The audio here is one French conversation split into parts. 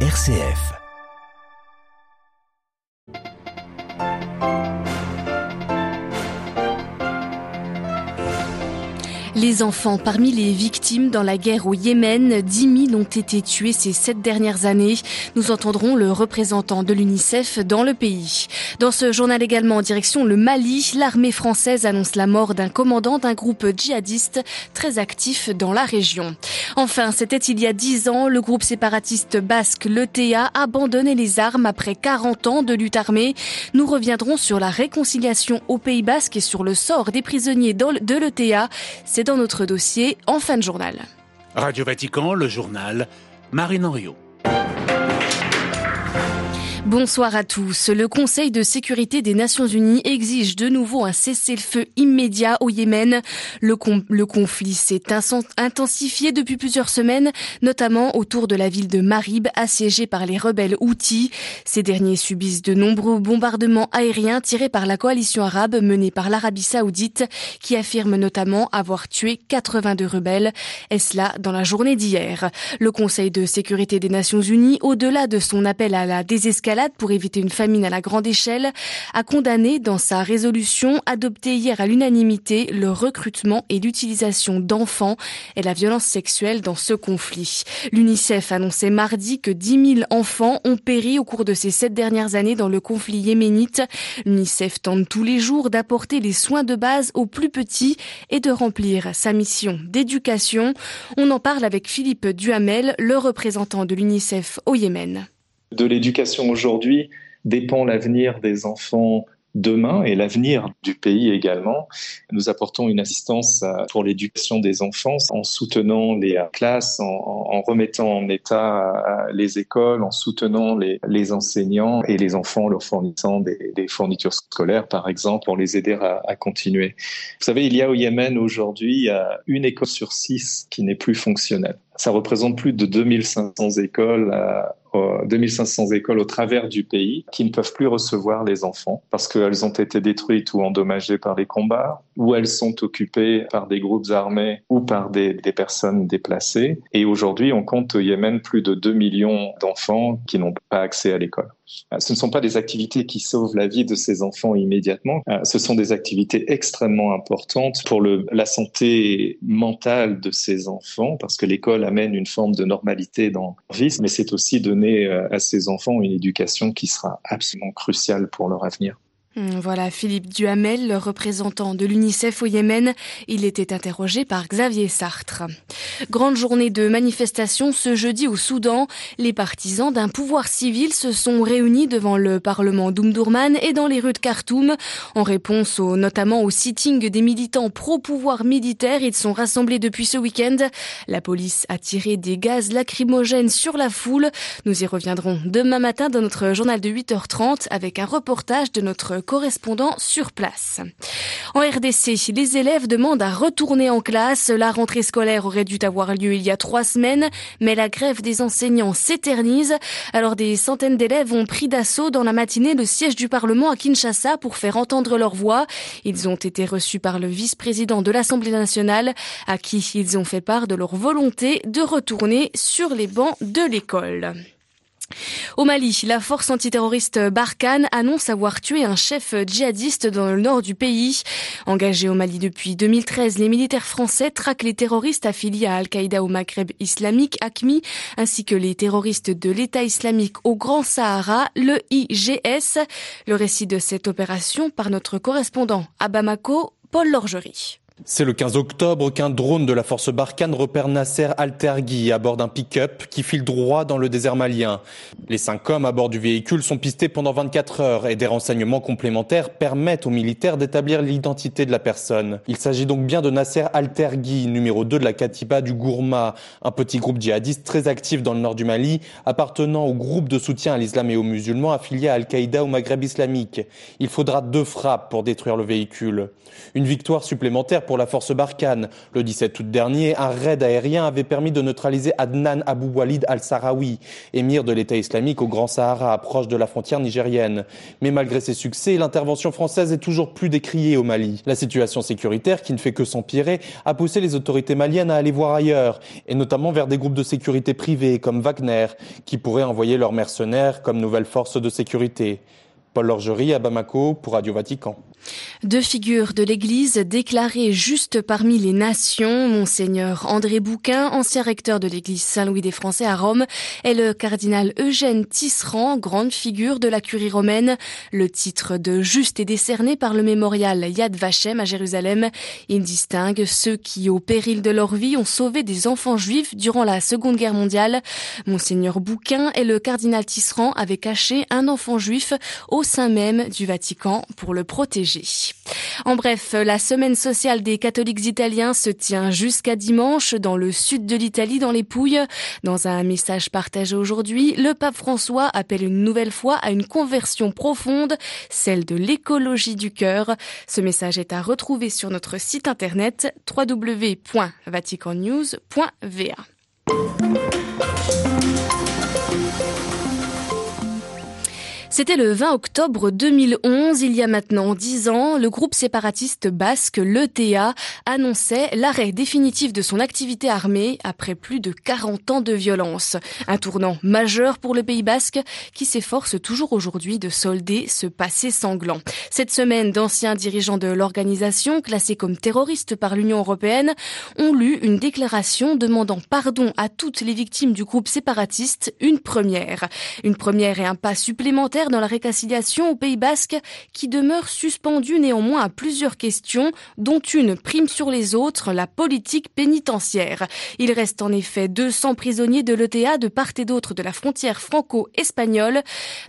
RCF. Les enfants parmi les victimes dans la guerre au Yémen, 10 000 ont été tués ces sept dernières années. Nous entendrons le représentant de l'UNICEF dans le pays. Dans ce journal également en direction le Mali, l'armée française annonce la mort d'un commandant d'un groupe djihadiste très actif dans la région. Enfin, c'était il y a 10 ans, le groupe séparatiste basque l'ETA abandonnait les armes après 40 ans de lutte armée. Nous reviendrons sur la réconciliation au Pays basque et sur le sort des prisonniers de l'ETA. Dans notre dossier en fin de journal. Radio Vatican, le journal, Marine Henriot. Bonsoir à tous. Le Conseil de sécurité des Nations Unies exige de nouveau un cessez-le-feu immédiat au Yémen. Le, conflit s'est intensifié depuis plusieurs semaines, notamment autour de la ville de Marib, assiégée par les rebelles Houthis. Ces derniers subissent de nombreux bombardements aériens tirés par la coalition arabe menée par l'Arabie saoudite, qui affirme notamment avoir tué 82 rebelles. Est-ce là dans la journée d'hier Le Conseil de sécurité des Nations Unies, au-delà de son appel à la désescalade, pour éviter une famine à la grande échelle, a condamné dans sa résolution adoptée hier à l'unanimité le recrutement et l'utilisation d'enfants et la violence sexuelle dans ce conflit. L'UNICEF annonçait mardi que 10 000 enfants ont péri au cours de ces sept dernières années dans le conflit yéménite. L'UNICEF tente tous les jours d'apporter les soins de base aux plus petits et de remplir sa mission d'éducation. On en parle avec Philippe Duhamel, le représentant de l'UNICEF au Yémen de l'éducation aujourd'hui dépend l'avenir des enfants demain et l'avenir du pays également. Nous apportons une assistance pour l'éducation des enfants en soutenant les classes, en, remettant en état les écoles, en soutenant les, enseignants et les enfants, leur fournissant des, fournitures scolaires, par exemple, pour les aider à, à, continuer. Vous savez, il y a au Yémen aujourd'hui une école sur six qui n'est plus fonctionnelle. Ça représente plus de 2500 écoles 2500 écoles au travers du pays qui ne peuvent plus recevoir les enfants parce qu'elles ont été détruites ou endommagées par les combats, ou elles sont occupées par des groupes armés ou par des, personnes déplacées. Et aujourd'hui, on compte au Yémen plus de 2 millions d'enfants qui n'ont pas accès à l'école. Euh, ce ne sont pas des activités qui sauvent la vie de ces enfants immédiatement. Euh, ce sont des activités extrêmement importantes pour la santé mentale de ces enfants parce que l'école amène une forme de normalité dans leur vie, mais c'est aussi donner euh, à ces enfants une éducation qui sera absolument cruciale pour leur avenir. Hmm, voilà Philippe Duhamel, représentant de l'UNICEF au Yémen. Il était interrogé par Xavier Sartre. Grande journée de manifestation ce jeudi au Soudan. Les partisans d'un pouvoir civil se sont réunis devant le Parlement d'Oumdourman et dans les rues de Khartoum. En réponse notamment au sitting des militants pro-pouvoir militaire, ils sont rassemblés depuis ce week-end. La police a tiré des gaz lacrymogènes sur la foule. Nous y reviendrons demain matin dans notre journal de 8h30 avec un reportage de notre correspondant sur place. En RDC, les élèves demandent à retourner en classe. La rentrée scolaire aurait dû avoir lieu il y a trois semaines, mais la grève des enseignants s'éternise. Alors des centaines d'élèves ont pris d'assaut dans la matinée le siège du Parlement à Kinshasa pour faire entendre leur voix. Ils ont été reçus par le vice-président de l'Assemblée nationale, à qui ils ont fait part de leur volonté de retourner sur les bancs de l'école. Au Mali, la force antiterroriste Barkhane annonce avoir tué un chef djihadiste dans le nord du pays. Engagés au Mali depuis 2013, les militaires français traquent les terroristes affiliés à Al-Qaïda au Maghreb islamique, ACMI, ainsi que les terroristes de l'État islamique au Grand Sahara, le IGS. Le récit de cette opération par notre correspondant à Bamako, Paul Lorgerie. C'est le 15 octobre qu'un drone de la force Barkhane repère Nasser Altergui à bord d'un pick-up qui file droit dans le désert malien. Les cinq hommes à bord du véhicule sont pistés pendant 24 heures et des renseignements complémentaires permettent aux militaires d'établir l'identité de la personne. Il s'agit donc bien de Nasser Altergui, numéro 2 de la Katiba du Gourma, un petit groupe djihadiste très actif dans le nord du Mali, appartenant au groupe de soutien à l'islam et aux musulmans affilié à Al-Qaïda au Maghreb islamique. Il faudra deux frappes pour détruire le véhicule. Une victoire supplémentaire pour la force Barkhane. Le 17 août dernier, un raid aérien avait permis de neutraliser Adnan Abu Walid al-Sahraoui, émir de l'État islamique au Grand Sahara, proche de la frontière nigérienne. Mais malgré ces succès, l'intervention française est toujours plus décriée au Mali. La situation sécuritaire, qui ne fait que s'empirer, a poussé les autorités maliennes à aller voir ailleurs, et notamment vers des groupes de sécurité privés comme Wagner, qui pourraient envoyer leurs mercenaires comme nouvelle force de sécurité. Paul Lorgerie à Bamako pour Radio Vatican. Deux figures de l'Église déclarées juste parmi les nations, Monseigneur André Bouquin, ancien recteur de l'Église Saint-Louis des Français à Rome, et le cardinal Eugène Tisserand, grande figure de la curie romaine. Le titre de juste est décerné par le mémorial Yad Vashem à Jérusalem. Il distingue ceux qui, au péril de leur vie, ont sauvé des enfants juifs durant la Seconde Guerre mondiale. Monseigneur Bouquin et le cardinal Tisserand avaient caché un enfant juif au sein même du Vatican pour le protéger. En bref, la semaine sociale des catholiques italiens se tient jusqu'à dimanche dans le sud de l'Italie, dans les Pouilles. Dans un message partagé aujourd'hui, le pape François appelle une nouvelle fois à une conversion profonde, celle de l'écologie du cœur. Ce message est à retrouver sur notre site internet www.vaticannews.va. C'était le 20 octobre 2011, il y a maintenant dix ans, le groupe séparatiste basque, l'ETA, annonçait l'arrêt définitif de son activité armée après plus de 40 ans de violence. Un tournant majeur pour le Pays basque qui s'efforce toujours aujourd'hui de solder ce passé sanglant. Cette semaine, d'anciens dirigeants de l'organisation, classés comme terroristes par l'Union européenne, ont lu une déclaration demandant pardon à toutes les victimes du groupe séparatiste, une première. Une première et un pas supplémentaire dans la réconciliation au Pays basque qui demeure suspendue néanmoins à plusieurs questions, dont une prime sur les autres, la politique pénitentiaire. Il reste en effet 200 prisonniers de l'ETA de part et d'autre de la frontière franco-espagnole.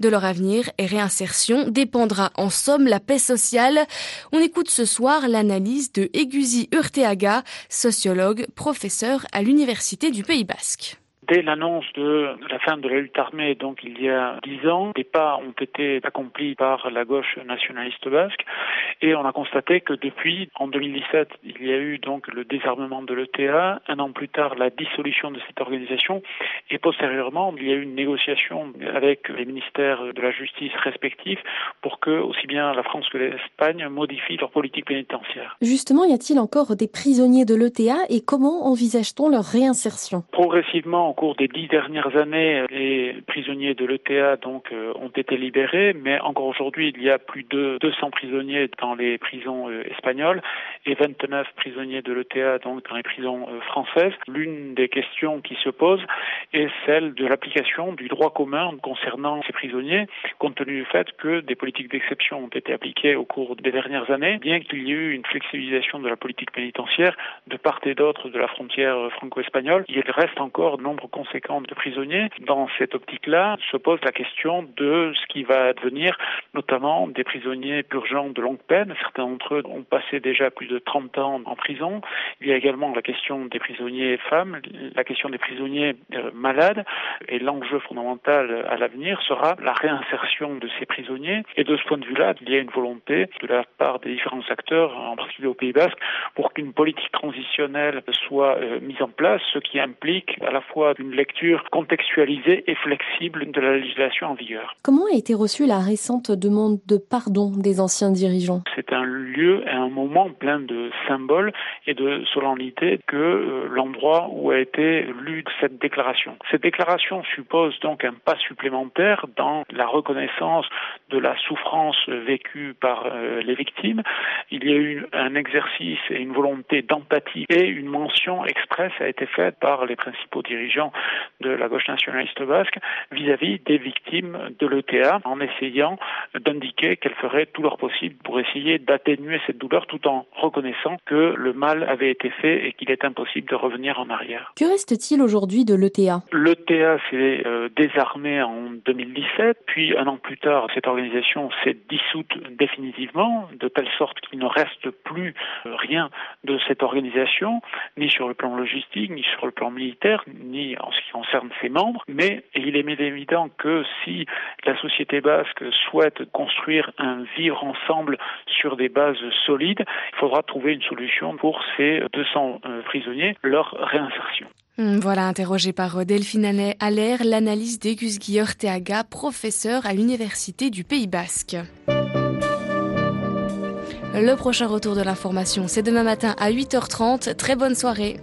De leur avenir et réinsertion dépendra en somme la paix sociale. On écoute ce soir l'analyse de Eguzi Urteaga, sociologue, professeur à l'Université du Pays basque. Dès l'annonce de la fin de la lutte armée, donc il y a dix ans, des pas ont été accomplis par la gauche nationaliste basque. Et on a constaté que depuis, en 2017, il y a eu donc le désarmement de l'ETA, un an plus tard la dissolution de cette organisation. Et postérieurement il y a eu une négociation avec les ministères de la justice respectifs pour que aussi bien la France que l'Espagne modifient leur politique pénitentiaire. Justement, y a-t-il encore des prisonniers de l'ETA et comment envisage-t-on leur réinsertion? Progressivement, cours des dix dernières années, les prisonniers de l'ETA donc euh, ont été libérés, mais encore aujourd'hui, il y a plus de 200 prisonniers dans les prisons euh, espagnoles et 29 prisonniers de l'ETA donc dans les prisons euh, françaises. L'une des questions qui se pose est celle de l'application du droit commun concernant ces prisonniers, compte tenu du fait que des politiques d'exception ont été appliquées au cours des dernières années, bien qu'il y ait eu une flexibilisation de la politique pénitentiaire de part et d'autre de la frontière franco-espagnole, il reste encore nombre conséquente de prisonniers. Dans cette optique-là, se pose la question de ce qui va advenir, notamment des prisonniers purgeants de longue peine. Certains d'entre eux ont passé déjà plus de 30 ans en prison. Il y a également la question des prisonniers femmes, la question des prisonniers euh, malades. Et l'enjeu fondamental à l'avenir sera la réinsertion de ces prisonniers. Et de ce point de vue-là, il y a une volonté de la part des différents acteurs, en particulier au Pays Basque, pour qu'une politique transitionnelle soit euh, mise en place, ce qui implique à la fois une lecture contextualisée et flexible de la législation en vigueur. Comment a été reçue la récente demande de pardon des anciens dirigeants? C'est un lieu et un moment plein de symboles et de solennité que euh, l'endroit où a été lue cette déclaration. Cette déclaration suppose donc un pas supplémentaire dans la reconnaissance de la souffrance vécue par euh, les victimes. Il y a eu un exercice et une volonté d'empathie et une mention expresse a été faite par les principaux dirigeants de la gauche nationaliste basque vis-à-vis des victimes de l'ETA en essayant d'indiquer qu'elles feraient tout leur possible pour essayer d'atténuer cette douleur tout en reconnaissant que le mal avait été fait et qu'il est impossible de revenir en arrière. Que reste-t-il aujourd'hui de l'ETA L'ETA s'est euh, désarmé en 2017, puis un an plus tard, cette organisation s'est dissoute définitivement, de telle sorte qu'il ne reste plus euh, rien de cette organisation, ni sur le plan logistique, ni sur le plan militaire, ni en ce qui concerne ses membres, mais il est évident que si la société basque souhaite construire un vivre ensemble sur des bases solides, il faudra trouver une solution pour ces 200 euh, prisonniers, leur réinsertion. Hmm, voilà, interrogé par Delphine Allaire, l'analyse d'Egus Teaga, professeur à l'Université du Pays Basque. Le prochain retour de l'information, c'est demain matin à 8h30. Très bonne soirée.